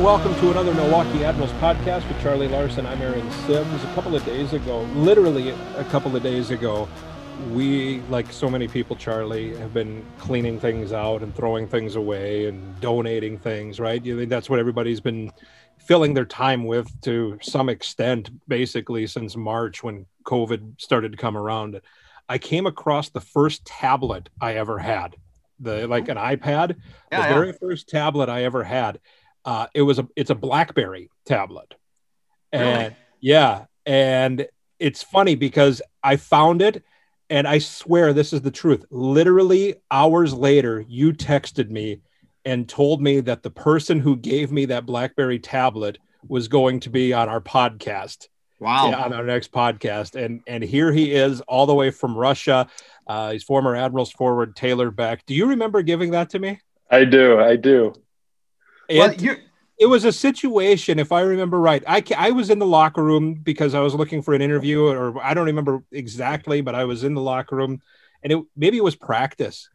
and welcome to another Milwaukee Admirals podcast with Charlie Larson. I'm Aaron Sims. A couple of days ago, literally a couple of days ago, we, like so many people, Charlie, have been cleaning things out and throwing things away and donating things, right? You think that's what everybody's been filling their time with to some extent, basically, since March when COVID started to come around. I came across the first tablet I ever had, the like an iPad, Yeah, the yeah. very first tablet I ever had. Uh, it was a it's a BlackBerry tablet, and Really? yeah, and it's funny because I found it, and I swear this is the truth. Literally hours later, you texted me and told me that the person who gave me that BlackBerry tablet was going to be on our podcast Wow. yeah, on our next podcast. And and here he is, all the way from Russia. Uh, he's former Admirals forward Taylor Beck. Do you remember giving that to me? I do. I do. Well, It, you it was a situation, if I remember right. I I was in the locker room because I was looking for an interview, or I don't remember exactly, but I was in the locker room, and it maybe it was practice.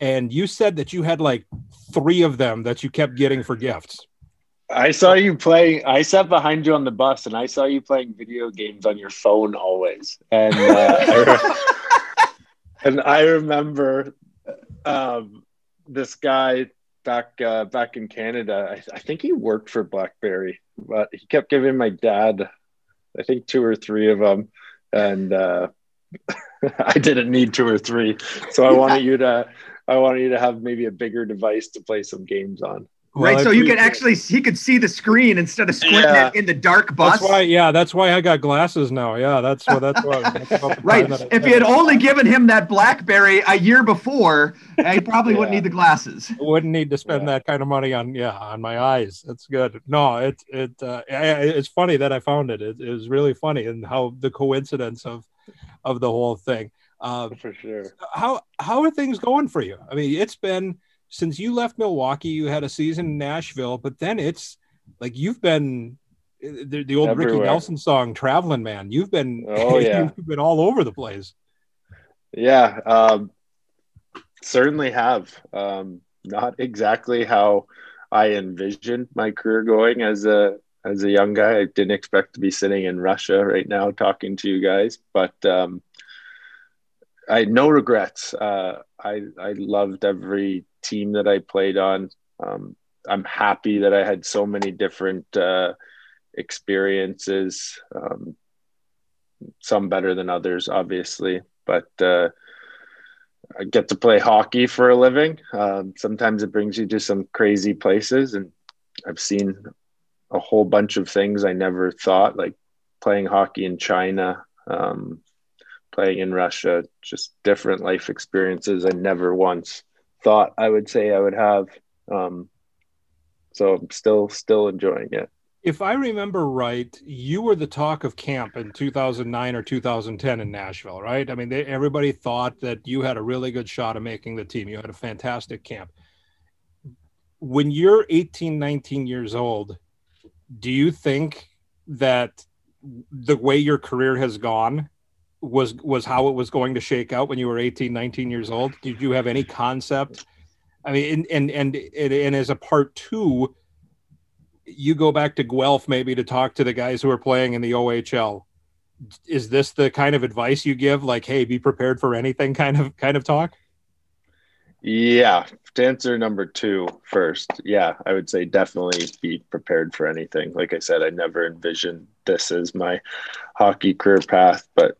And you said that you had like three of them that you kept getting for gifts. I saw you playing. I sat behind you on the bus, and I saw you playing video games on your phone always. And uh, I re- and I remember um, this guy back uh, back in Canada. I, I think he worked for BlackBerry, but he kept giving my dad, I think two or three of them, and uh, I didn't need two or three. So I wanted you to. I wanted you to have maybe a bigger device to play some games on. Right, Well, so you could appreciate- actually he could see the screen instead of squinting Yeah. it in the dark bus. That's why, yeah, that's why I got glasses now. Yeah, that's what that's why. That's Right. that If you had only given him that BlackBerry a year before, he probably wouldn't need the glasses. wouldn't need to spend Yeah. that kind of money on yeah on my eyes that's good no it it uh, I- I- it's funny that i found it. it it was really funny and how the coincidence of of the whole thing uh, For sure. how how are things going for you i mean it's been since you left milwaukee you had a season in nashville but then it's like you've been the, the old ricky nelson song traveling man you've been Oh, yeah. you've been all over the place Yeah, um, certainly have. Um, not exactly how I envisioned my career going as a as a young guy. I didn't expect to be sitting in Russia right now talking to you guys, but um, I had no regrets. Uh, I I loved every team that I played on. Um, I'm happy that I had so many different uh, experiences. Um, some better than others, obviously, but uh, I get to play hockey for a living. Um, sometimes it brings you to some crazy places, and I've seen a whole bunch of things I never thought, like playing hockey in China, um, playing in Russia, just different life experiences I never once thought I would say I would have. Um, so I'm still still enjoying it. if I remember right, you were the talk of camp in 2009 or 2010 in Nashville, right? I mean, they, everybody thought that you had a really good shot of making the team. You had a fantastic camp. When you're 18, 19 years old, do you think that the way your career has gone was was how it was going to shake out when you were 18, 19 years old? Did you have any concept? I mean, and and and, and as a part two, you go back to Guelph maybe to talk to the guys who are playing in the OHL. Is this the kind of advice you give? Like, hey, be prepared for anything kind of kind of talk? Yeah, to answer number two first, yeah, I would say definitely be prepared for anything. Like I said, I never envisioned this as my hockey career path, but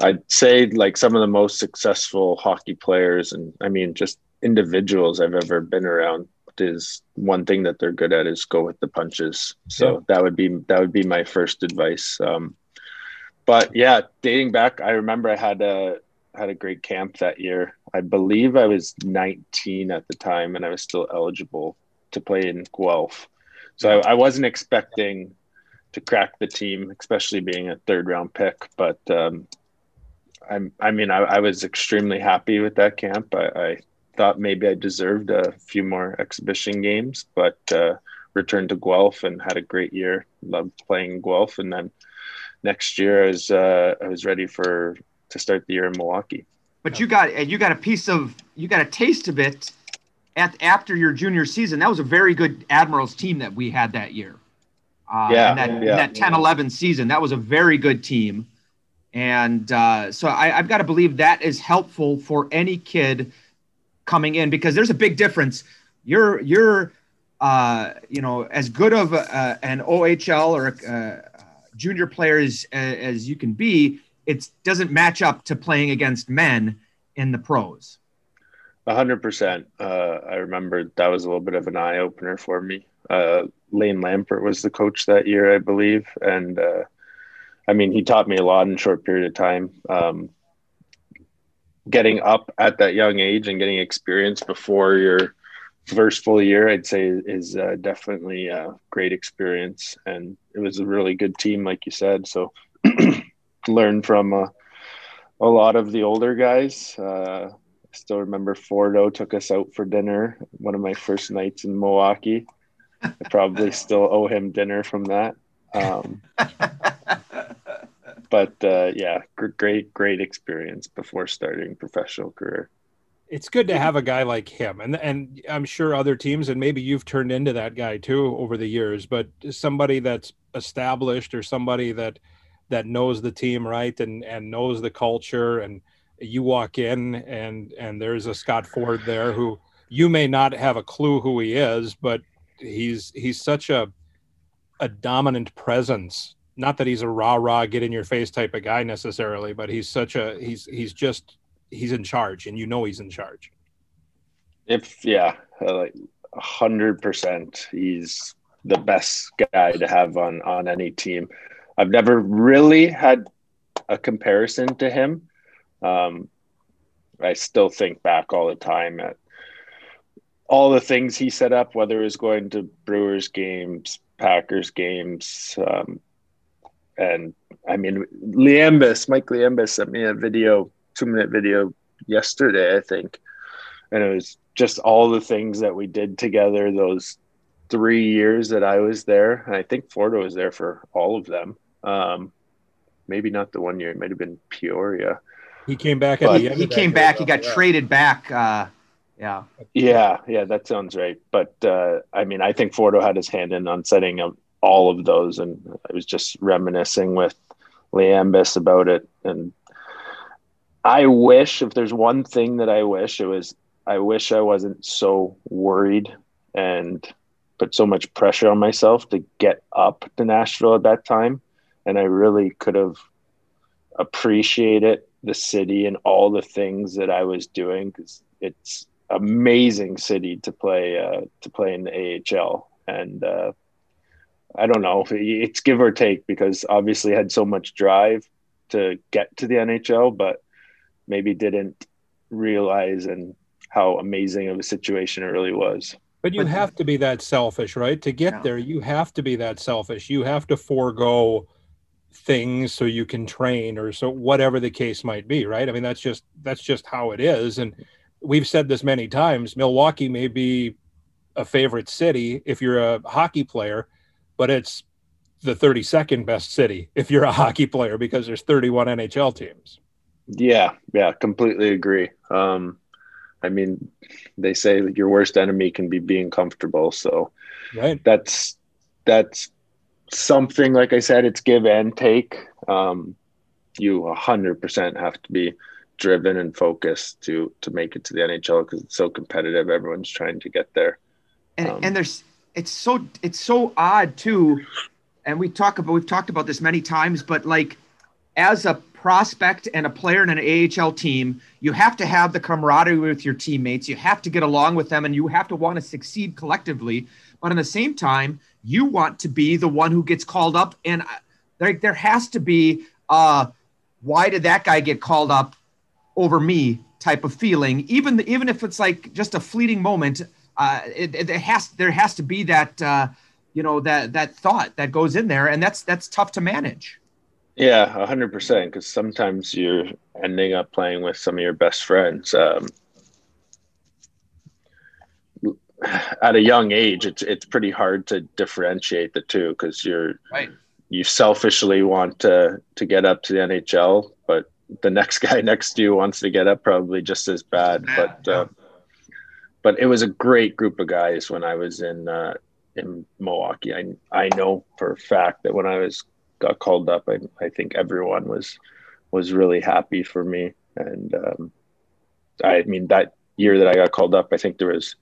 I'd say like some of the most successful hockey players, and I mean just individuals I've ever been around, is one thing that they're good at is go with the punches. So that would be that would be my first advice. Um, but yeah, dating back, I remember I had a had a great camp that year. I believe I was 19 at the time, and I was still eligible to play in Guelph. So I, I wasn't expecting to crack the team, especially being a third round pick. But um, I'm, I mean, I, I was extremely happy with that camp. I, I thought maybe I deserved a few more exhibition games, but uh, returned to Guelph and had a great year. Loved playing Guelph, and then next year I was uh, I was ready for to start the year in Milwaukee. But you got you got a piece of you got a taste of it at after your junior season, that was a very good Admirals team that we had that year. Uh, yeah, in that, yeah. In that 10 11 season, that was a very good team. And uh, so I, have got to believe that is helpful for any kid coming in because there's a big difference. You're, you're, uh, you know, as good of a, an OHL or a, a junior player as, as you can be, it doesn't match up to playing against men in the pros. A hundred percent. Uh, I remember that was a little bit of an eye opener for me. Uh, Lane Lambert was the coach that year, I believe, and uh, I mean he taught me a lot in a short period of time. Um, getting up at that young age and getting experience before your first full year, I'd say, is uh, definitely a great experience, and it was a really good team, like you said. So learn from uh, a lot of the older guys. Uh, I still remember Fordo took us out for dinner one of my first nights in Milwaukee. I probably still owe him dinner from that. Um, but uh, yeah, great, great experience before starting professional career. It's good to have a guy like him, and and I'm sure other teams, and maybe you've turned into that guy too over the years. But somebody that's established, or somebody that that knows the team right and and knows the culture and you walk in and and there's a Scott Ford there who you may not have a clue who he is, but he's he's such a a dominant presence. Not that he's a rah rah get in your face type of guy necessarily, but he's such a he's he's just he's in charge, and you know he's in charge. If yeah, like a hundred percent, he's the best guy to have on on any team. I've never really had a comparison to him um, I still think back all the time at all the things he set up, whether it was going to Brewers games, Packers games, um, and I mean, Liambas, Mike Liambas sent me a video, two minute video yesterday, I think, and it was just all the things that we did together those three years that I was there. And I think Fordo was there for all of them. Um, maybe not the one year; it might have been Peoria. He came back at but the end. He came back. He got yeah. traded back. Uh, yeah. Yeah, yeah, that sounds right. But uh, I mean, I think Fordo had his hand in on setting up all of those, and I was just reminiscing with Liambas about it. And I wish, if there's one thing that I wish, it was I wish I wasn't so worried and put so much pressure on myself to get up to Nashville at that time. And I really could have appreciated the city and all the things that I was doing because it's amazing city to play uh, to play in the AHL and uh, I don't know it's give or take because obviously I had so much drive to get to the NHL but maybe didn't realize and how amazing of a situation it really was. But you have to be that selfish, right? To get yeah. there, you have to be that selfish. You have to forego things so you can train or so whatever the case might be right i mean that's just that's just how it is and we've said this many times milwaukee may be a favorite city if you're a hockey player but it's the 32nd best city if you're a hockey player because there's 31 nhl teams yeah yeah completely agree um i mean they say that your worst enemy can be being comfortable so right that's that's something like I said, it's give and take. Um, you a hundred percent have to be driven and focused to to make it to the NHL because it's so competitive. Everyone's trying to get there. And um, and there's it's so it's so odd too. And we talk about we've talked about this many times, but like as a prospect and a player in an AHL team, you have to have the camaraderie with your teammates. You have to get along with them and you have to want to succeed collectively. But at the same time, you want to be the one who gets called up. And there, there has to be uh, why did that guy get called up over me type of feeling, even even if it's like just a fleeting moment. Uh, it, it has there has to be that uh, you know that that thought that goes in there, and that's that's tough to manage. Yeah, hundred percent. Because sometimes you're ending up playing with some of your best friends. Um, at a young age, it's it's pretty hard to differentiate the two because you're right. you selfishly want to to get up to the NHL, but the next guy next to you wants to get up probably just as bad. Yeah, but yeah. Uh, but it was a great group of guys when I was in uh, in Milwaukee. I I know for a fact that when I was got called up, I I think everyone was was really happy for me, and um, I mean that year that I got called up, I think there was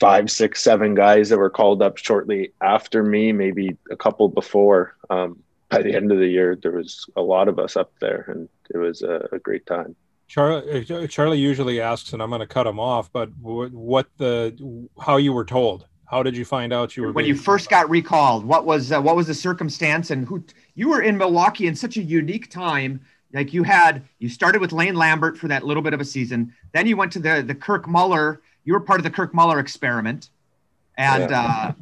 five, six, seven guys that were called up shortly after me, maybe a couple before. Um, by the end of the year, there was a lot of us up there, and it was a, a great time. Charlie, uh, Charlie usually asks, and I'm going to cut him off. But what the how you were told? How did you find out you were when you first got recalled? What was uh, what was the circumstance, and who you were in Milwaukee in such a unique time? Like you had, you started with Lane Lambert for that little bit of a season. Then you went to the the Kirk Muller. You were part of the Kirk Muller experiment, and yeah.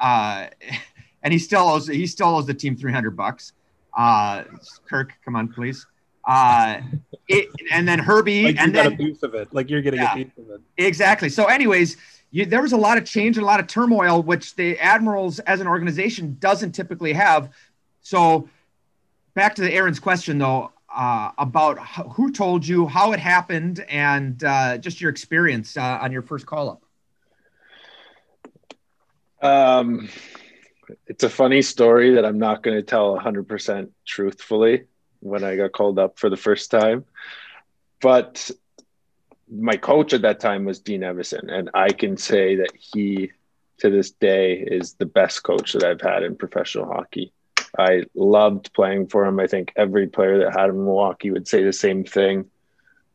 uh, uh, and he still owes he still owes the team three hundred bucks. Uh, Kirk, come on, please. Uh, it, and then Herbie, like and then a piece of it, like you're getting yeah, a piece of it. Exactly. So, anyways, you, there was a lot of change and a lot of turmoil, which the Admirals as an organization doesn't typically have. So, back to the Aaron's question though, uh, about who told you, how it happened, and uh, just your experience uh, on your first call up. Um, it's a funny story that I'm not going to tell 100% truthfully when I got called up for the first time. But my coach at that time was Dean Evason, and I can say that he, to this day, is the best coach that I've had in professional hockey. I loved playing for him. I think every player that had him in Milwaukee would say the same thing.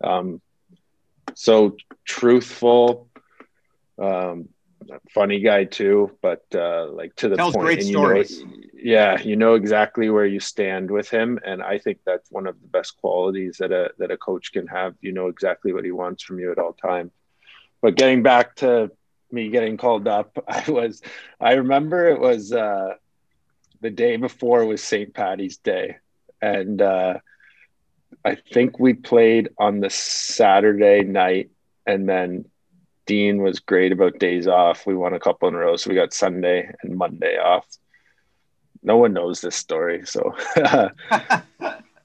Um, so truthful, um, funny guy too, but uh, like to the Tells point. Great stories. You know, yeah, you know exactly where you stand with him, and I think that's one of the best qualities that a that a coach can have. You know exactly what he wants from you at all times. But getting back to me getting called up, I was I remember it was uh, the day before was St. Patty's Day, and uh, I think we played on the Saturday night, and then Dean was great about days off. We won a couple in a row, so we got Sunday and Monday off. No one knows this story, so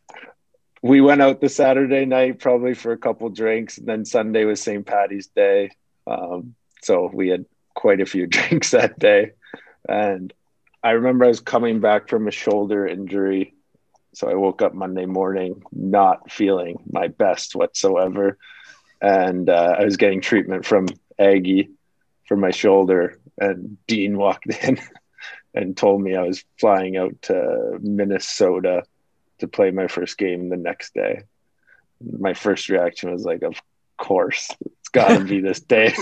we went out the Saturday night probably for a couple drinks, and then Sunday was St. Patty's Day, um, so we had quite a few drinks that day. And I remember I was coming back from a shoulder injury, so I woke up Monday morning not feeling my best whatsoever and uh, I was getting treatment from Aggie for my shoulder, and Dean walked in and told me I was flying out to Minnesota to play my first game the next day. My first reaction was like, "Of course, it's got to be this day."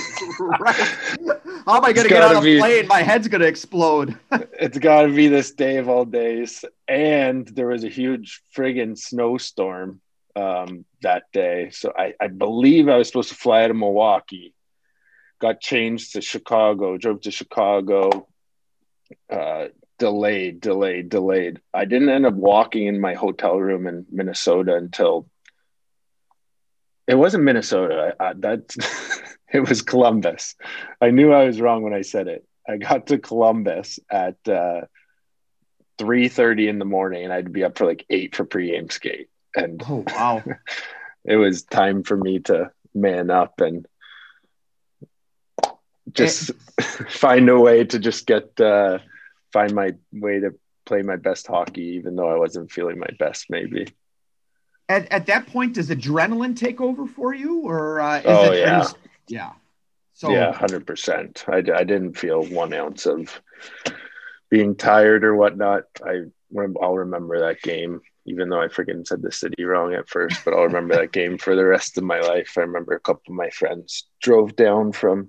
right? How am I going to get on a be, plane? My head's going to explode. it's got to be this day of all days. And there was a huge friggin' snowstorm um, that day. So I, I believe I was supposed to fly out of Milwaukee, got changed to Chicago, drove to Chicago, uh, delayed, delayed, delayed. I didn't end up walking in my hotel room in Minnesota until it wasn't Minnesota. I, I, that it was Columbus. I knew I was wrong when I said it. I got to Columbus at uh, three thirty in the morning, and I'd be up for like eight for pregame skate and oh wow. it was time for me to man up and just it, find a way to just get uh, find my way to play my best hockey even though i wasn't feeling my best maybe. At, at that point does adrenaline take over for you or uh, is oh it, yeah. yeah. So yeah 100% I, I didn't feel one ounce of being tired or whatnot. I i'll remember that game even though I freaking said the city wrong at first, but I'll remember that game for the rest of my life. I remember a couple of my friends drove down from,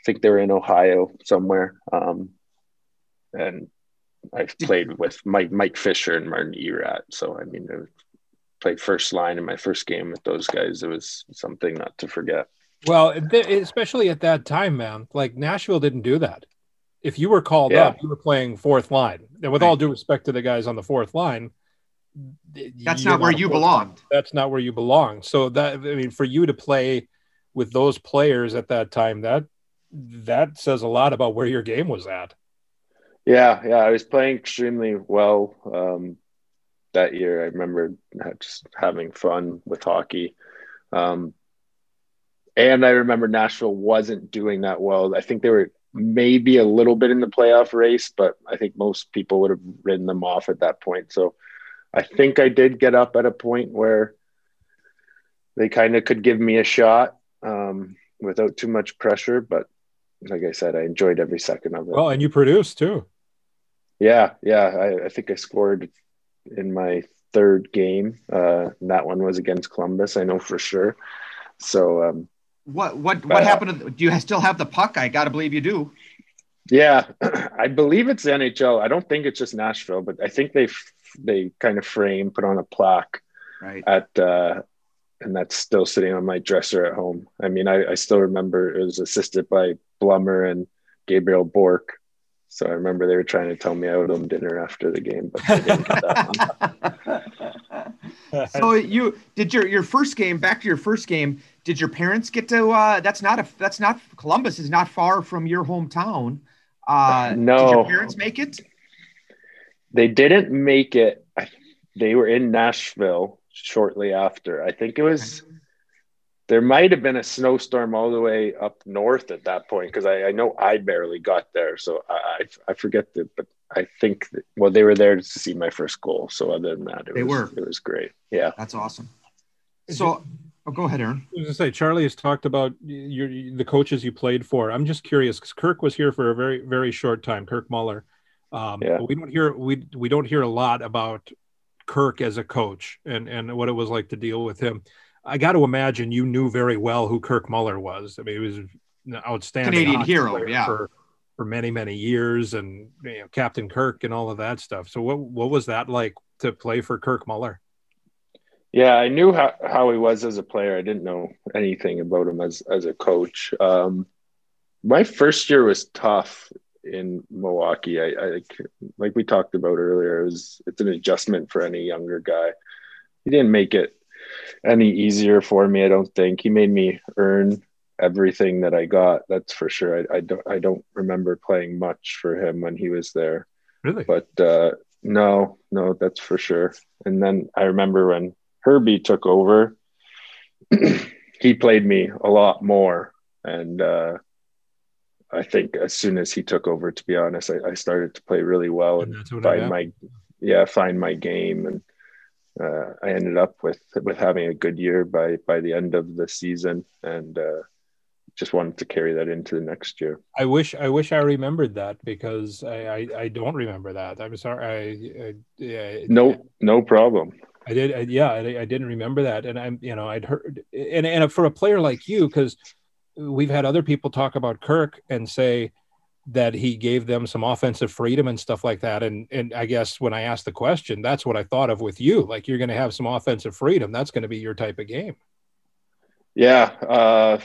I think they were in Ohio somewhere. Um, and I played with Mike, Mike Fisher and Martin Erat. So, I mean, I played first line in my first game with those guys. It was something not to forget. Well, especially at that time, man, like Nashville didn't do that. If you were called yeah. up, you were playing fourth line. And with all due respect to the guys on the fourth line, that's not where you belonged. That's not where you belong. So that I mean, for you to play with those players at that time, that that says a lot about where your game was at. Yeah, yeah, I was playing extremely well um, that year. I remember just having fun with hockey, um, and I remember Nashville wasn't doing that well. I think they were maybe a little bit in the playoff race, but I think most people would have ridden them off at that point. So I think I did get up at a point where they kind of could give me a shot um, without too much pressure. But like I said, I enjoyed every second of it. Well, and you produced too. Yeah, yeah. I, I think I scored in my third game. Uh, that one was against Columbus, I know for sure. So, um, what what what uh, happened? To, do you still have the puck? I got to believe you do. Yeah, I believe it's the NHL. I don't think it's just Nashville, but I think they they kind of frame put on a plaque right at uh, and that's still sitting on my dresser at home. I mean, I, I still remember it was assisted by Blummer and Gabriel Bourque. So I remember they were trying to tell me I owed them dinner after the game, but I didn't get that one. so you did your your first game. Back to your first game. Did your parents get to? Uh, that's not a. That's not Columbus is not far from your hometown. Uh, no. Did your parents make it? They didn't make it. They were in Nashville shortly after. I think it was there might have been a snowstorm all the way up north at that point because I, I, know I barely got there, so I I, forget that, but I think that, well they were there to see my first goal. So other than that, it they was, were. It was great. Yeah, that's awesome. So. Oh, go ahead, Aaron. I was gonna say, Charlie has talked about your the coaches you played for. I'm just curious because Kirk was here for a very very short time. Kirk Muller. Um, yeah. We don't hear we we don't hear a lot about Kirk as a coach and and what it was like to deal with him. I got to imagine you knew very well who Kirk Muller was. I mean, he was an outstanding Canadian hero, yeah, for, for many many years, and you know, Captain Kirk and all of that stuff. So, what what was that like to play for Kirk Muller? Yeah, I knew how, how he was as a player. I didn't know anything about him as as a coach. Um, my first year was tough in Milwaukee. I, I, like we talked about earlier, it was it's an adjustment for any younger guy. He didn't make it any easier for me. I don't think he made me earn everything that I got. That's for sure. I, I don't I don't remember playing much for him when he was there. Really? But uh, no, no, that's for sure. And then I remember when Herbie took over, he played me a lot more and. Uh, I think as soon as he took over, to be honest, I, I started to play really well and, and find my yeah find my game, and uh, I ended up with with having a good year by by the end of the season, and uh, just wanted to carry that into the next year. I wish I wish I remembered that because I I, I don't remember that. I'm sorry. I, I yeah, no no problem. I did. I, yeah, I, I, didn't remember that, and I'm you know I'd heard and and for a player like you because we've had other people talk about Kirk and say that he gave them some offensive freedom and stuff like that. And and I guess when I asked the question, that's what I thought of with you. Like you're going to have some offensive freedom. That's going to be your type of game. Yeah, uh,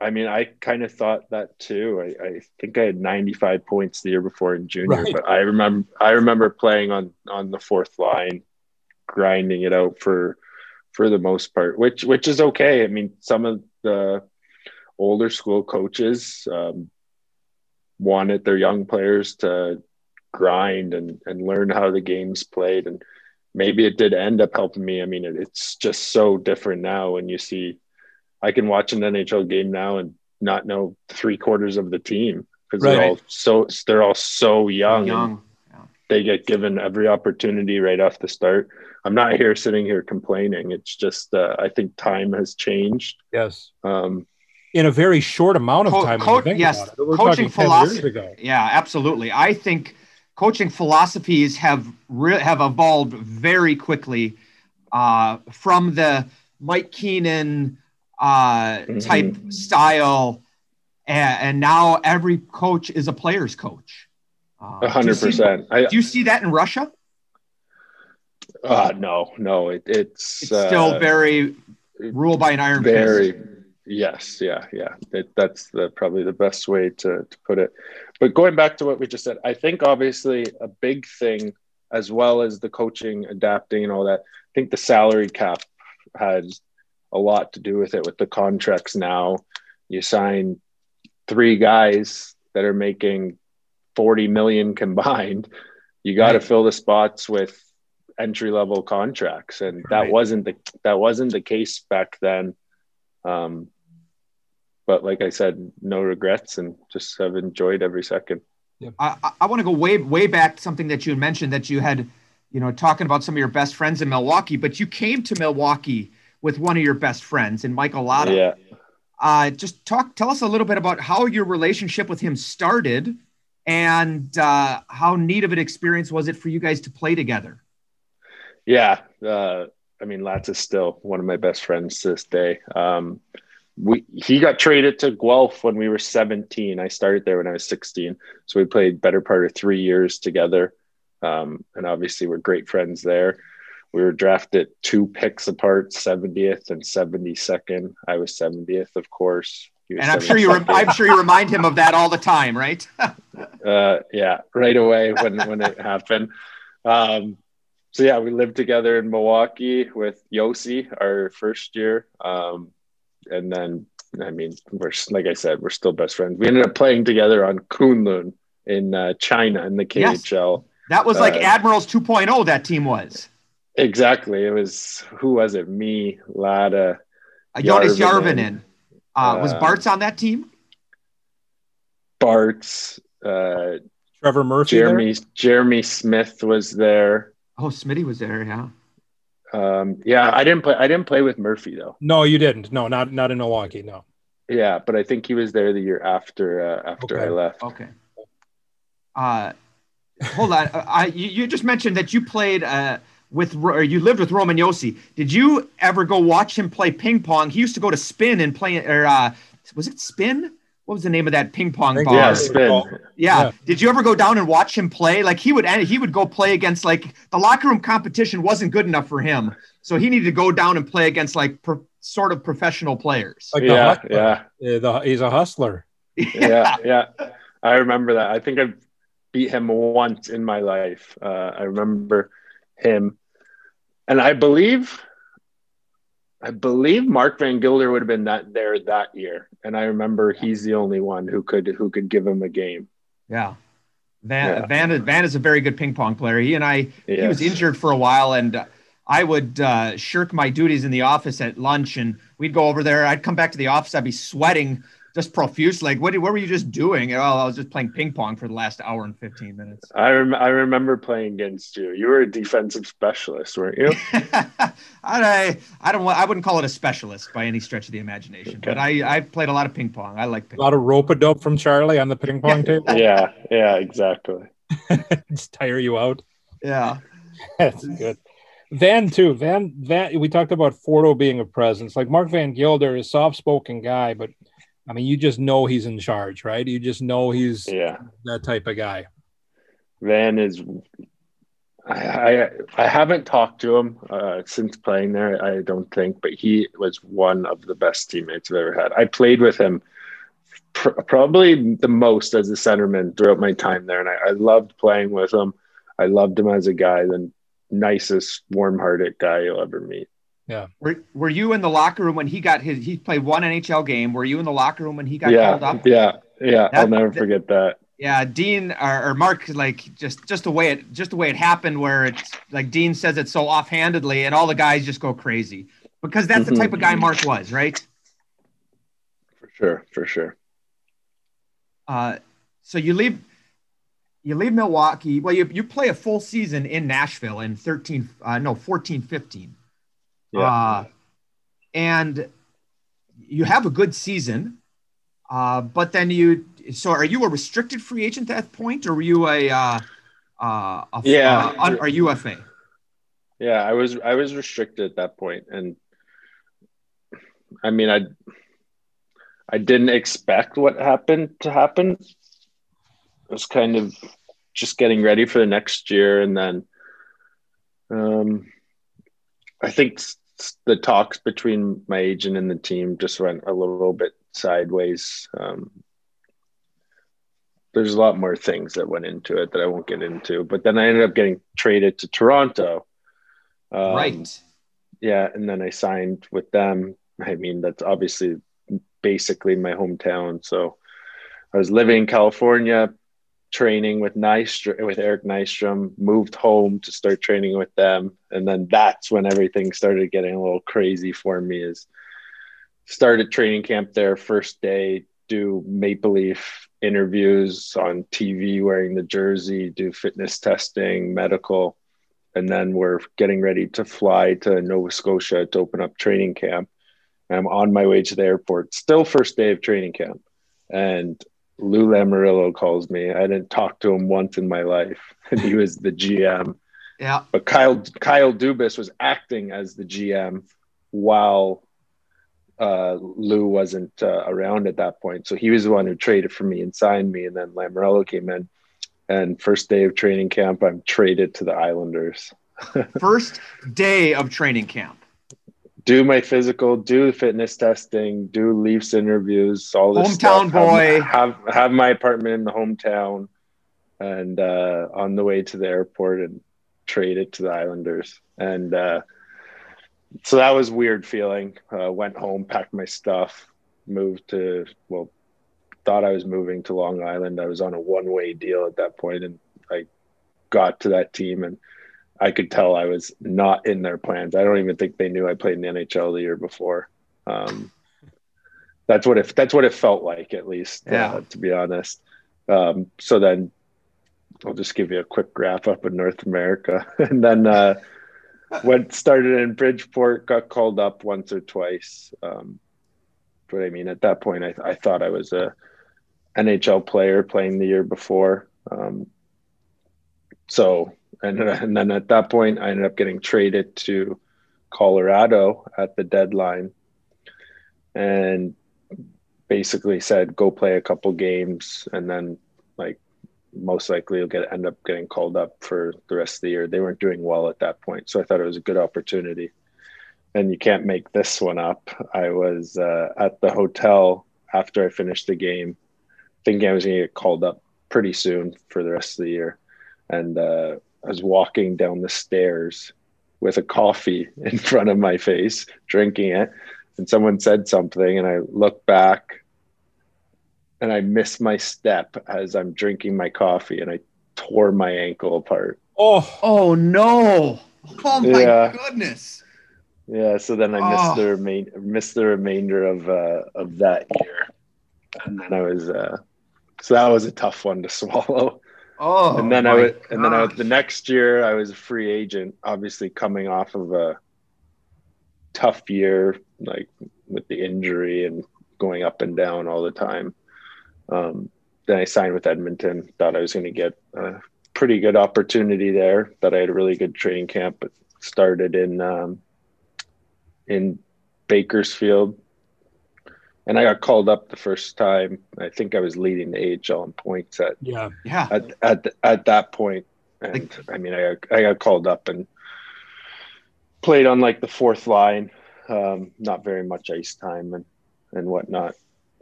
I mean, I kind of thought that too. I, I, think I had 95 points the year before in junior, right. but I remember I remember playing on on the fourth line, grinding it out for for the most part, which which is okay. I mean, some of the older school coaches um, wanted their young players to grind and, and learn how the game's played. And maybe it did end up helping me. I mean, it, it's just so different now when you see, I can watch an NHL game now and not know three quarters of the team because right. they're all so, they're all so young. young. They get given every opportunity right off the start. I'm not here sitting here complaining. It's just, uh, I think time has changed. Yes. Um, in a very short amount of time. Co- co- yes, coaching philosophy. Yeah, absolutely. I think coaching philosophies have re- have evolved very quickly uh, from the Mike Keenan uh, mm-hmm. type style, and, and, now every coach is a player's coach. Uh, a hundred percent. Do you see that in Russia? Uh, no, no. It, it's it's still uh, very ruled by an iron very, fist. Yes, yeah, yeah. It, that's the probably the best way to, to put it. But going back to what we just said, I think obviously a big thing, as well as the coaching, adapting, and all that. I think the salary cap has a lot to do with it. With the contracts now, you sign three guys that are making forty million combined. You got to right. fill the spots with entry level contracts, and that right. wasn't the that wasn't the case back then. Um, but like I said, no regrets and just have enjoyed every second. Yeah. I, I want to go way, way back to something that you had mentioned that you had, you know, talking about some of your best friends in Milwaukee, but you came to Milwaukee with one of your best friends in Michael Latta. Yeah. Uh, just talk, tell us a little bit about how your relationship with him started and uh, how neat of an experience was it for you guys to play together? Yeah. Uh, I mean, Latz is still one of my best friends to this day. Um, we he got traded to Guelph when we were 17. I started there when I was 16. So we played better part of three years together. Um, and obviously we're great friends there. We were drafted two picks apart, 70th and 72nd. I was 70th, of course. And I'm sure you, I'm sure you remind him of that all the time, right? uh, yeah, right away when when it happened. Um, so yeah, we lived together in Milwaukee with Josi our first year. Um, and then I mean, we're like I said, we're still best friends. We ended up playing together on Kunlun in uh, China in the KHL. Yes. That was like uh, Admirals 2.0. That team was exactly. It was who was it? Me, Latta, uh, Jonas Järvinen. Uh, was uh, Bart's on that team? Bart's. Uh, Trevor Murphy. Jeremy there? Jeremy Smith was there. Oh, Smitty was there. Yeah. Um, yeah, I didn't play. I didn't play with Murphy though. No, you didn't. No, not not in Milwaukee. No. Yeah, but I think he was there the year after uh, after okay. I left. Okay. Uh, hold on. Uh, I you, you, just mentioned that you played uh, with or you lived with Roman Josi. Did you ever go watch him play ping pong? He used to go to Spin and play. Or uh, was it Spin? What was the name of that ping pong ball? Yeah, spin. Yeah. yeah. Did you ever go down and watch him play? Like he would, he would go play against like the locker room competition wasn't good enough for him, so he needed to go down and play against like pro, sort of professional players. Like yeah, yeah, yeah. The, he's a hustler. yeah, yeah. I remember that. I think I beat him once in my life. Uh, I remember him, and I believe I believe Mark Van Guilder would have been that there that year, and I remember he's the only one who could who could give him a game. Yeah, Van yeah. Van Van is a very good ping pong player. He and I yes. he was injured for a while, and I would uh, shirk my duties in the office at lunch, and we'd go over there. I'd come back to the office, I'd be sweating just profuse. Like, what, what were you just doing? Oh, I was just playing ping pong for the last hour and 15 minutes. I, rem- I remember playing against you. You were a defensive specialist, weren't you? I, I don't I wouldn't call it a specialist by any stretch of the imagination, okay. but I, I played a lot of ping pong. I like ping A lot of rope a dope from Charlie on the ping pong table. yeah, yeah, exactly. just tire you out. Yeah. That's good. Van too. Van Van. We talked about Fordo being a presence. Like Mark Van Guilder is soft spoken guy, but I mean, you just know he's in charge, right? You just know he's yeah that type of guy. Van is. I I, I haven't talked to him uh, since playing there. I don't think, but he was one of the best teammates I've ever had. I played with him pr- probably the most as a centerman throughout my time there, and I, I loved playing with him. I loved him as a guy, the nicest, warm-hearted guy you'll ever meet. Yeah. Were Were you in the locker room when he got his? He played one NHL game. Were you in the locker room when he got yeah, called up? Yeah, yeah. That, I'll never forget that. Yeah, Dean or, or, Mark, like just just the way it just the way it happened, where it's like Dean says it so offhandedly, and all the guys just go crazy because that's mm-hmm. the type of guy Mark was, right? For sure, for sure. Uh, so you leave you leave Milwaukee. Well, you, you play a full season in Nashville in 13, uh, no, 14, 15. Yeah. Uh, and you have a good season, uh, but then you. So, are you a restricted free agent at that point, or were you a? Uh, uh, a yeah. Uh, are you UFA? Yeah, I was. I was restricted at that point, and I mean, I. I didn't expect what happened to happen. It was kind of just getting ready for the next year, and then. Um, I think the talks between my agent and the team just went a little bit sideways. Um, there's a lot more things that went into it that I won't get into. But then I ended up getting traded to Toronto. Um, right. Yeah, and then I signed with them. I mean, that's obviously basically my hometown. So I was living in California, training with Nystrom, with Eric Nystrom, moved home to start training with them, and then that's when everything started getting a little crazy for me. Is started training camp there first day, do Maple Leaf interviews on TV wearing the jersey, do fitness testing, medical, and then we're getting ready to fly to Nova Scotia to open up training camp. I'm on my way to the airport, still first day of training camp. And Lou Lamoriello calls me. I didn't talk to him once in my life. He was the GM. Yeah. But Kyle Kyle Dubas was acting as the GM while uh, Lou wasn't uh, around at that point. So he was the one who traded for me and signed me. And then Lamoriello came in. And first day of training camp, I'm traded to the Islanders. first day of training camp do my physical, do fitness testing, do Leafs interviews, all this hometown stuff. boy. Have, have, have my apartment in the hometown, and uh, on the way to the airport and trade it to the Islanders. And uh, so that was weird feeling. Uh, went home, packed my stuff, moved to well, thought I was moving to Long Island. I was on a one way deal at that point, and I got to that team and I could tell I was not in their plans. I don't even think they knew I played in the NHL the year before. Um, that's what it that's what it felt like, at least. Uh, yeah. Uh, to be honest. Um, so then, I'll just give you a quick wrap up of North America, and then uh, went started in Bridgeport. Got called up once or twice. Um, but I mean, at that point, I, I thought I was a NHL player playing the year before. Um, so and, and then at that point, I ended up getting traded to Colorado at the deadline, and basically said, "Go play a couple games, and then like most likely you'll get end up getting called up for the rest of the year." They weren't doing well at that point, so I thought it was a good opportunity. And you can't make this one up. I was uh, at the hotel after I finished the game, thinking I was going to get called up pretty soon for the rest of the year, and uh, I was walking down the stairs with a coffee in front of my face, drinking it, and someone said something, and I looked back and I missed my step as I'm drinking my coffee and I tore my ankle apart. Oh, oh no. Oh my yeah. goodness. Yeah, so then I missed oh. the remain missed the remainder of uh of that year. And then I was uh so that was a tough one to swallow. Oh, and then I was, and then I was, the next year I was a free agent, obviously coming off of a tough year, like with the injury and going up and down all the time. Um, then I signed with Edmonton. Thought I was going to get a pretty good opportunity there. That I had a really good training camp. But started in um, in Bakersfield and I got called up the first time. I think I was leading the AHL in points at yeah yeah at at, at that point. And I mean, I got, I got called up and played on like the fourth line, um, not very much ice time and and whatnot.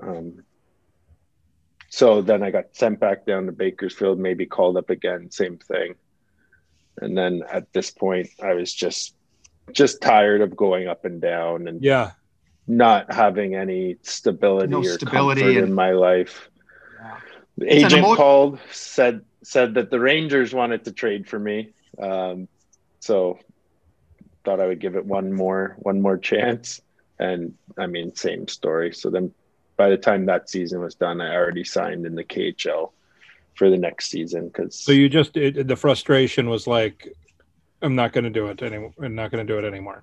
Um, so then I got sent back down to Bakersfield, maybe called up again, same thing. And then at this point, I was just just tired of going up and down and yeah not having any stability no or stability comfort and, in my life. Yeah. The agent emo- called, said said that the Rangers wanted to trade for me. Um, so thought I would give it one more one more chance. And I mean, same story. So then by the time that season was done, I already signed in the KHL for the next season. Cause so you just, it, the frustration was like, I'm not going to do it anymore. I'm not going to do it anymore.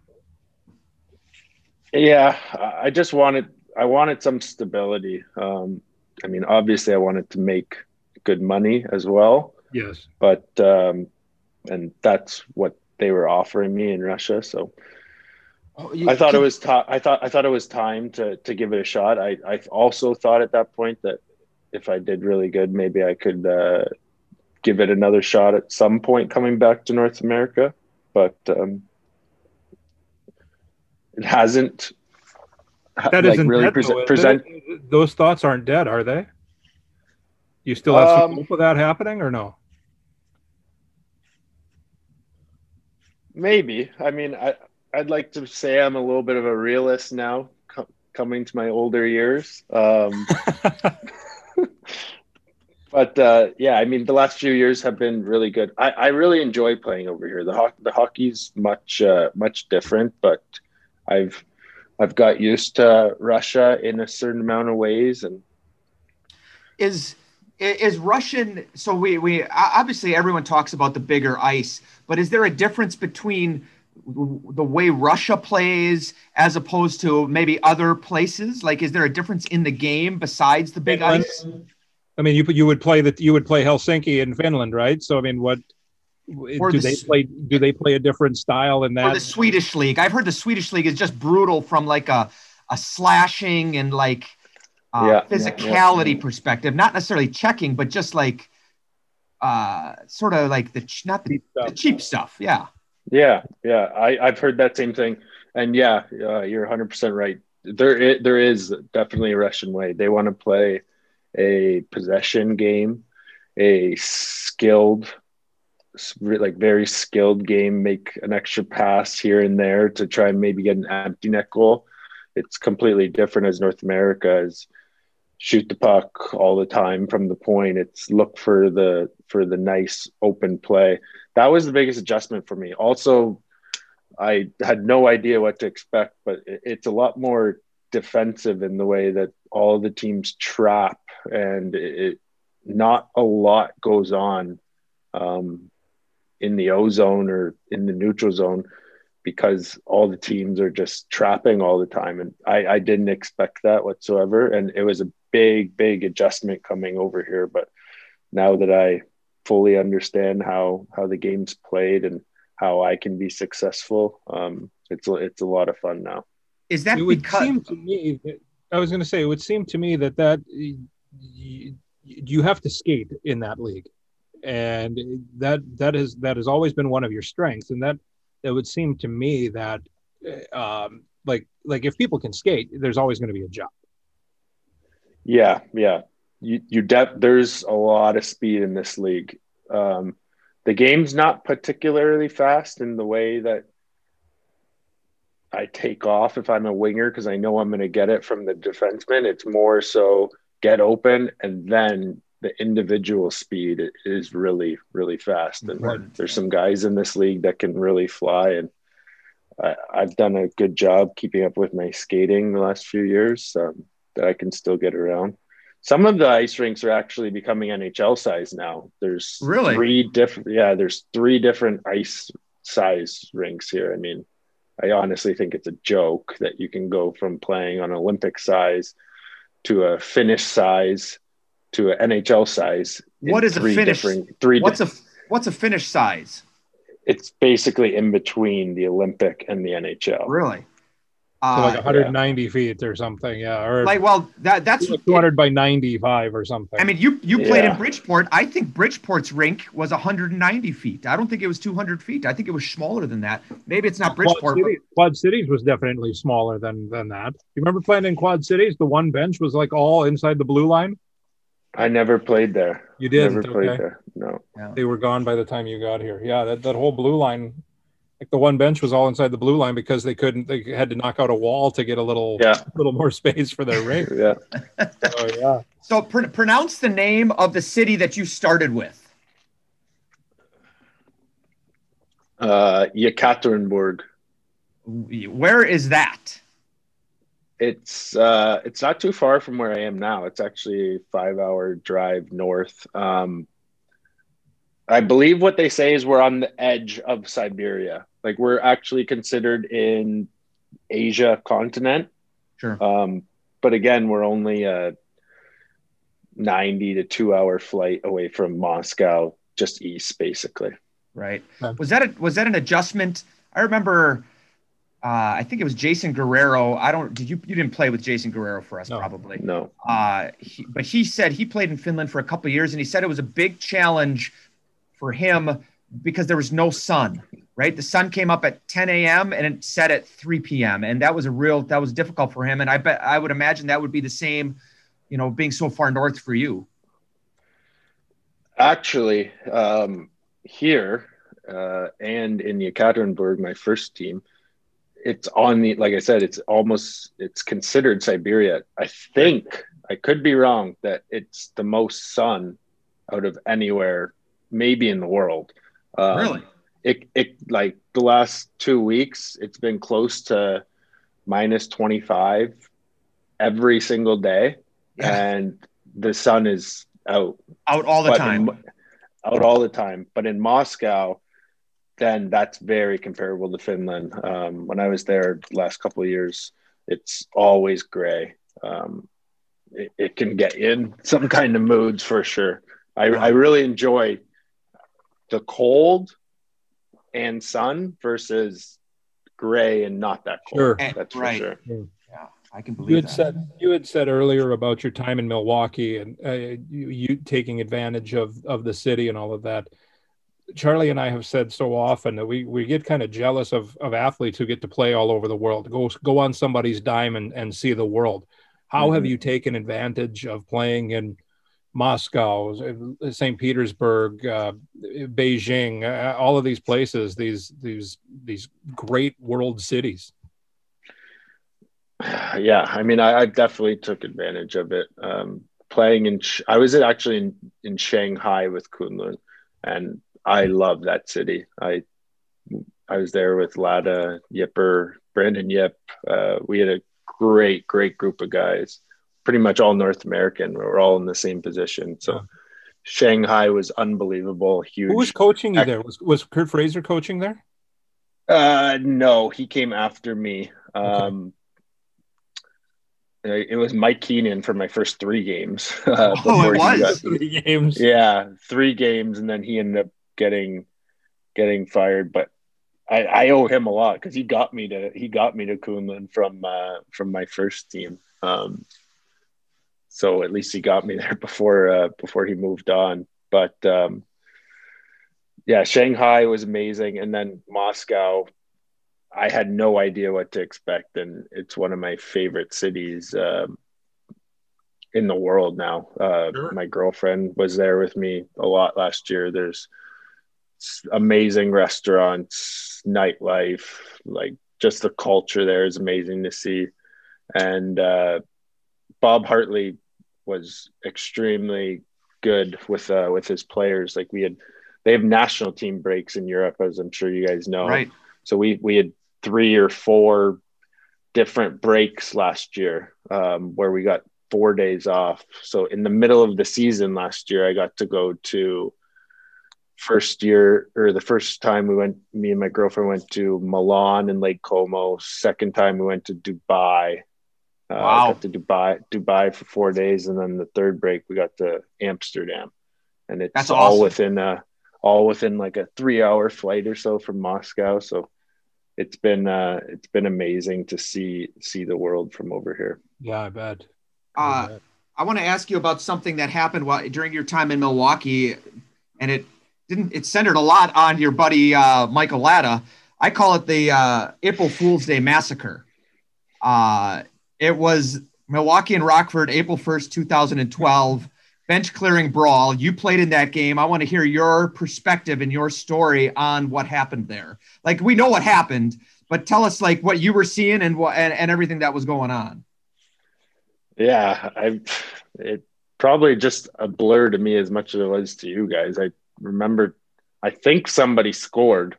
Yeah, I just wanted I wanted some stability. Um, I mean, obviously, I wanted to make good money as well. Yes, but um, and that's what they were offering me in Russia. So oh, I thought it was ta- I thought I thought it was time to to give it a shot. I I also thought at that point that if I did really good, maybe I could uh, give it another shot at some point coming back to North America. But um, it hasn't that like, really dead, present, present... those thoughts aren't dead are they? You still have um, some hope of that happening or no? Maybe. I mean i i'd like to say i'm a little bit of a realist now co- coming to my older years. Um, but uh, yeah, I mean, the last few years have been really good. I, I really enjoy playing over here. The ho- the hockey's much uh, much different, but I've I've got used to Russia in a certain amount of ways, and is is Russian. So we we obviously everyone talks about the bigger ice, but is there a difference between the way Russia plays as opposed to maybe other places? Like, is there a difference in the game besides the big ice? I mean, you you would play that you would play Helsinki in Finland, right? So I mean, what or do the, they play? Do they play a different style in that? Or the Swedish league. I've heard the Swedish league is just brutal from like a a slashing and like uh, yeah, physicality yeah, yeah. perspective, not necessarily checking, but just like uh, sort of like the not the, the cheap stuff. Yeah. Yeah, yeah, I, I've heard that same thing, and yeah, uh, you're 100 percent right. There, there is definitely a Russian way. They want to play a possession game, a skilled, like very skilled game, make an extra pass here and there to try and maybe get an empty net goal. It's completely different as North America is shoot the puck all the time from the point. It's look for the for the nice open play. That was the biggest adjustment for me. Also, I had no idea what to expect, but it's a lot more defensive in the way that all the teams trap and it, not a lot goes on um, in the ozone or in the neutral zone because all the teams are just trapping all the time. And I, I didn't expect that whatsoever. And it was a big, big adjustment coming over here. But now that I fully understand how, how the game's played and how I can be successful, um, it's, it's a lot of fun now. Is that it would because- seem to me, I was going to say, it would seem to me that that you, you have to skate in that league and that that is that has always been one of your strengths. And that it would seem to me that um, like like if people can skate there's always going to be a job yeah yeah. You you de- there's a lot of speed in this league. Um, the game's not particularly fast in the way that I take off if I'm a winger because I know I'm going to get it from the defenseman. It's more so get open and then the individual speed is really really fast and there's some guys in this league that can really fly and I, have done a good job keeping up with my skating the last few years um, that I can still get around. Some of the ice rinks are actually becoming NHL size now. There's really three different yeah, there's three different ice size rinks here. I mean, I honestly think it's a joke that you can go from playing on Olympic size to a Finnish size to an NHL size. What is a finish? Three. What's di- a what's a Finnish size? It's basically in between the Olympic and the NHL. Really? So like 190 uh, yeah. feet or something, yeah. Or like, well, that that's 200 by 95 or something. I mean, you you played yeah. in Bridgeport. I think Bridgeport's rink was 190 feet. I don't think it was 200 feet. I think it was smaller than that. Maybe it's not Bridgeport. Quad, City, but... Quad Cities was definitely smaller than than that. You remember playing in Quad Cities? The one bench was like all inside the blue line. I never played there. You didn't. Never played there. No. Yeah. They were gone by the time you got here. Yeah, that, that whole blue line, like the one bench was all inside the blue line because they couldn't. They had to knock out a wall to get a little, yeah. little more space for their ring. yeah. Oh yeah. So pr- pronounce the name of the city that you started with. Uh, Yekaterinburg. Where is that? It's uh, it's not too far from where I am now. It's actually a five hour drive north. Um, I believe what they say is we're on the edge of Siberia. Like we're actually considered in Asia continent. Sure. Um, but again, we're only a 90 to two hour flight away from Moscow, just east, basically. Right. Was that a, was that an adjustment? I remember uh, I think it was Jason Guerriero. I don't. Did you? You didn't play with Jason Guerriero for us, no, probably. No. Uh, he, but he said he played in Finland for a couple years, and he said it was a big challenge for him because there was no sun. Right, the sun came up at 10 a.m. and it set at 3 p.m. and that was a real that was difficult for him. And I bet I would imagine that would be the same, you know, being so far north for you. Actually, um, here uh, and in Yekaterinburg, my first team it's on the like I said, it's almost it's considered Siberia. I think I could be wrong that it's the most sun out of anywhere, maybe in the world. Um, really? It it like the last two weeks, it's been close to minus 25 every single day Yeah. and the sun is out Out all the but time. in- out all the time. But in Moscow, then that's very comparable to Finland. Um, when I was there the last couple of years, it's always gray. Um, it, it can get in some kind of moods for sure. I, I really enjoy the cold and sun versus gray and not that cold. Sure. That's for right. sure. yeah, I can You believe had that. said you had said earlier about your time in Milwaukee and uh, you, you taking advantage of of the city and all of that. Charlie and I have said so often that we we get kind of jealous of of athletes who get to play all over the world, go go on somebody's dime and, and see the world. How have Mhm. you taken advantage of playing in Moscow, St. Petersburg, uh, Beijing, uh, all of these places, these these these great world cities? yeah i mean i, I definitely took advantage of it um, playing in i was actually in, in shanghai with kunlun and i love that city i i was there with lada yipper brandon yip uh, we had a great great group of guys pretty much all north american we were all in the same position so Yeah. shanghai was unbelievable huge Who was coaching you there? Was was Curt Fraser coaching there? Uh, no, he came after me. Um, uh, it was Mike Keenan for my first three games. Uh, Oh, it was? Three games. yeah, three games, and then he ended up getting getting fired. But I, I owe him a lot because he got me to he got me to Kunlun from uh, from my first team. Um, so at least he got me there before uh, before he moved on. But um, yeah, Shanghai was amazing, and then Moscow. I had no idea what to expect, and it's one of my favorite cities um, in the world now. Uh, Sure. My girlfriend was there with me a lot last year. There's amazing restaurants, nightlife, like just the culture there is amazing to see. And uh, Bob Hartley was extremely good with uh, with his players. Like we had, they have national team breaks in Europe, as I'm sure you guys know. Right. So we we had three or four different breaks last year um, where we got four days off. So in the middle of the season last year, I got to go to first year or the first time we went, me and my girlfriend went to Milan and Lake Como. Second time we went to Dubai. Uh, Wow. Got to Dubai, Dubai for four days, and then the third break we got to Amsterdam, and it's That's all awesome. within a all within like a three hour flight or so from Moscow. So it's been uh it's been amazing to see see the world from over here. Yeah, I bet. I Uh, bet. I want to ask you about something that happened while, during your time in Milwaukee, and it didn't. It centered a lot on your buddy uh, Michael Latta. I call it the uh, April Fool's Day massacre. Uh, it was Milwaukee and Rockford, April first, two thousand and twelve. Bench clearing brawl. You played in that game. I want to hear your perspective and your story on what happened there. Like we know what happened, but tell us like what you were seeing and what and, and everything that was going on. Yeah, I it probably just a blur to me as much as it was to you guys. I remember I think somebody scored.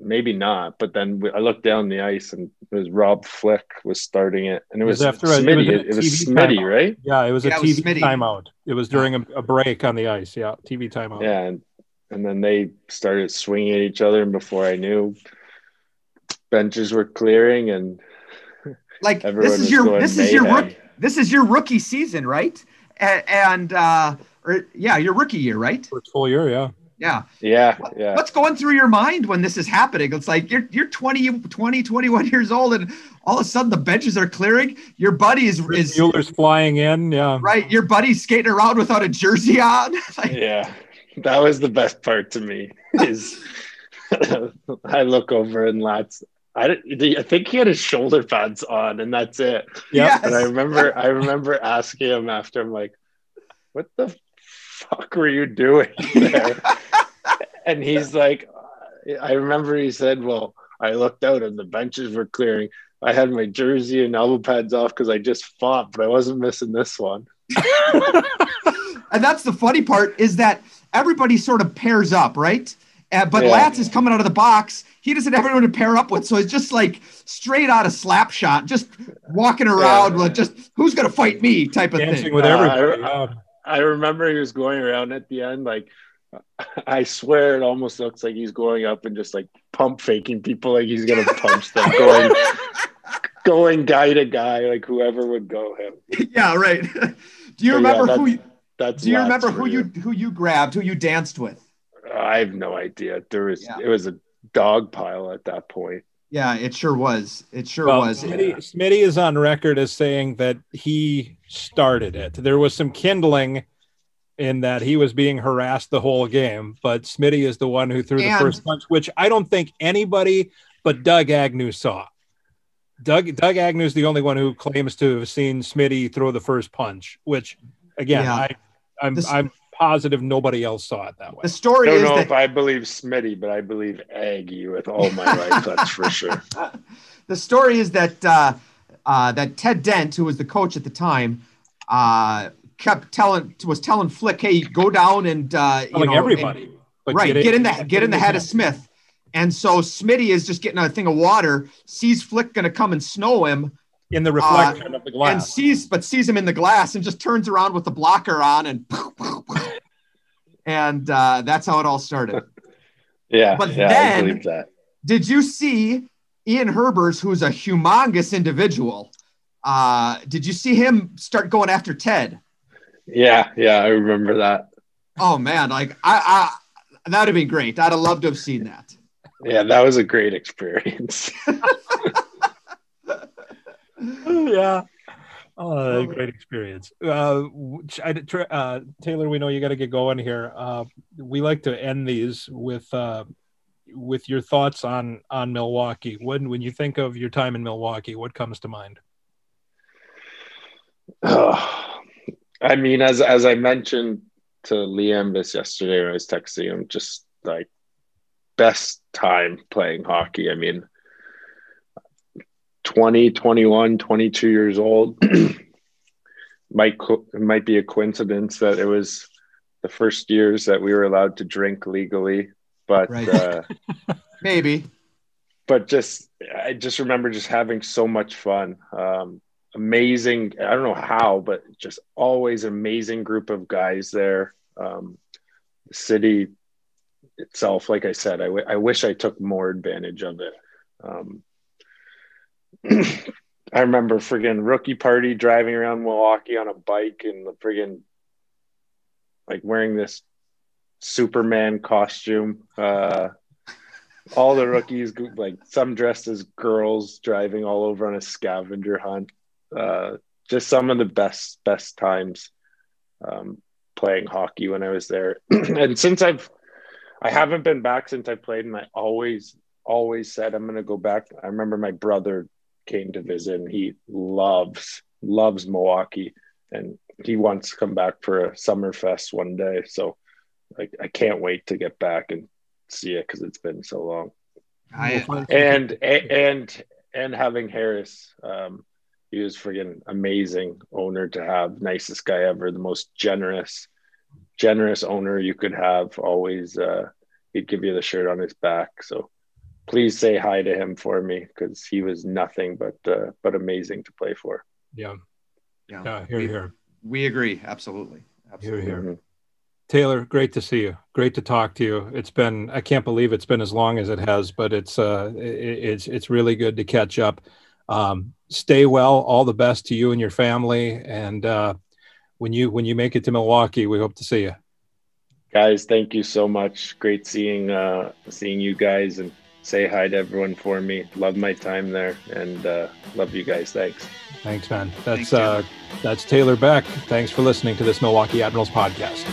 Maybe not, but then we, I looked down the ice and it was Rob Flick was starting it, and it It was, was after a- it was a It, was TV Smitty, timeout. right? Yeah, it was a Yeah, it was TV Smitty. timeout. It was during a, a break on the ice. Yeah, TV timeout. Yeah, and, and then they started swinging at each other, and before I knew, benches were clearing, and like everyone this is was your going this is your mayhem. rook, this is your rookie season, right? And, and uh, or yeah, your rookie year, right? First full year. Yeah. Yeah. Yeah, yeah. What's going through your mind when this is happening? It's like you're you're 20, 20, 21 years old, and all of a sudden the benches are clearing. Your buddy is is Mueller's flying in. Yeah. right. Your buddy's skating around without a jersey on. Like, yeah that was the best part to me is i look over and Latz I, don't- I think he had his shoulder pads on and that's it Yeah. Yes. and i remember i remember asking him after i'm like what the fuck were you doing there and he's like i remember he said well i looked out and the benches were clearing i had my jersey and elbow pads off because i just fought but i wasn't missing this one and that's the funny part is that everybody sort of pairs up, right? Uh, but Yeah. Lance is coming out of the box. He doesn't have anyone to pair up with, so it's just like straight out of slap shot, just walking around with just who's gonna fight me type of Dancing thing. with Uh, everybody. I- yeah. I remember he was going around at the end, like I swear it almost looks like he's going up and just like pump faking people, like he's gonna punch them, going going guy to guy, like whoever would go him. yeah, right. Do you But yeah, remember who? You, That's do you remember for who you who you grabbed, who you danced with? I have no idea. There was Yeah. it was a dog pile at that point. Yeah, it sure was. It sure Well, was. Smitty, Smitty is on record as saying that he started it. There was some kindling in that he was being harassed the whole game, but Smitty is the one who threw the first punch, which I don't think anybody but Doug Agnew saw. Doug Doug Agnew is the only one who claims to have seen Smitty throw the first punch, which again, Yeah. I I'm This- I'm positive nobody else saw it that way. The story I don't is know that if I believe Smitty, but I believe Aggie with all my life. That's for sure. the story is that uh, uh, that Ted Dent, who was the coach at the time, uh, kept telling was telling Flick, "Hey, go down and uh, you know, everybody. and- but right, get, in the get in the head of Smith." And so Smitty is just getting a thing of water, sees Flick going to come and snow him, in the reflection of the glass, and sees but sees him in the glass and just turns around with the blocker on and and uh, that's how it all started. Yeah, But yeah, then- I believe that. Did you see Ian Herbers, who's a humongous individual? Uh, did you see him start going after Ted? Yeah, yeah, I remember that. Oh man, like I, I that'd have been great. I'd have loved to have seen that. Yeah, that was a great experience. yeah. Oh, a great experience. Uh, I, tr- uh, Taylor, we know you got to get going here. Uh, we like to end these with uh, with your thoughts on on Milwaukee. When when you think of your time in Milwaukee, what comes to mind? Oh, I mean, as as I mentioned to Liambas yesterday when I was texting him, just like best time playing hockey. I mean, 20, 21, 22 years old. might co- might be a coincidence that it was the first years that we were allowed to drink legally, but Right. uh, Maybe. but just I just remember just having so much fun. Um, amazing. I don't know how, but just always amazing group of guys there. Um, the city itself, like I said, I, w- I wish I took more advantage of it. Um, I remember friggin' rookie party driving around Milwaukee on a bike and the friggin' like wearing this Superman costume. Uh, all the rookies, like some dressed as girls, driving all over on a scavenger hunt. Uh, just some of the best best times um, playing hockey when I was there. and since I've I haven't been back since I played, and I always always said I'm going to go back. I remember my brother came to visit, and he loves loves Milwaukee, and he wants to come back for a Summerfest one day. So like I can't wait to get back and see it because it's been so long. I, And and and having Harris, um, he was freaking amazing owner to have, nicest guy ever, the most generous, generous owner you could have. Always, uh, he'd give you the shirt on his back. So please say hi to him for me because he was nothing but uh, but amazing to play for. Yeah, yeah, yeah. Here, we, here, we agree. Absolutely. here, Absolutely. here. Mhm. Taylor, great to see you. Great to talk to you. It's been I can't believe it's been as long as it has, but it's uh it, it's it's really good to catch up. Um, stay well. All the best to you and your family. And uh, when you when you make it to Milwaukee, we hope to see you. Guys, thank you so much. Great seeing uh, seeing you guys and say hi to everyone for me. Love my time there and uh, love you guys. Thanks. Thanks, man. That's Thanks, uh that's Taylor Beck. Thanks for listening to this Milwaukee Admirals podcast.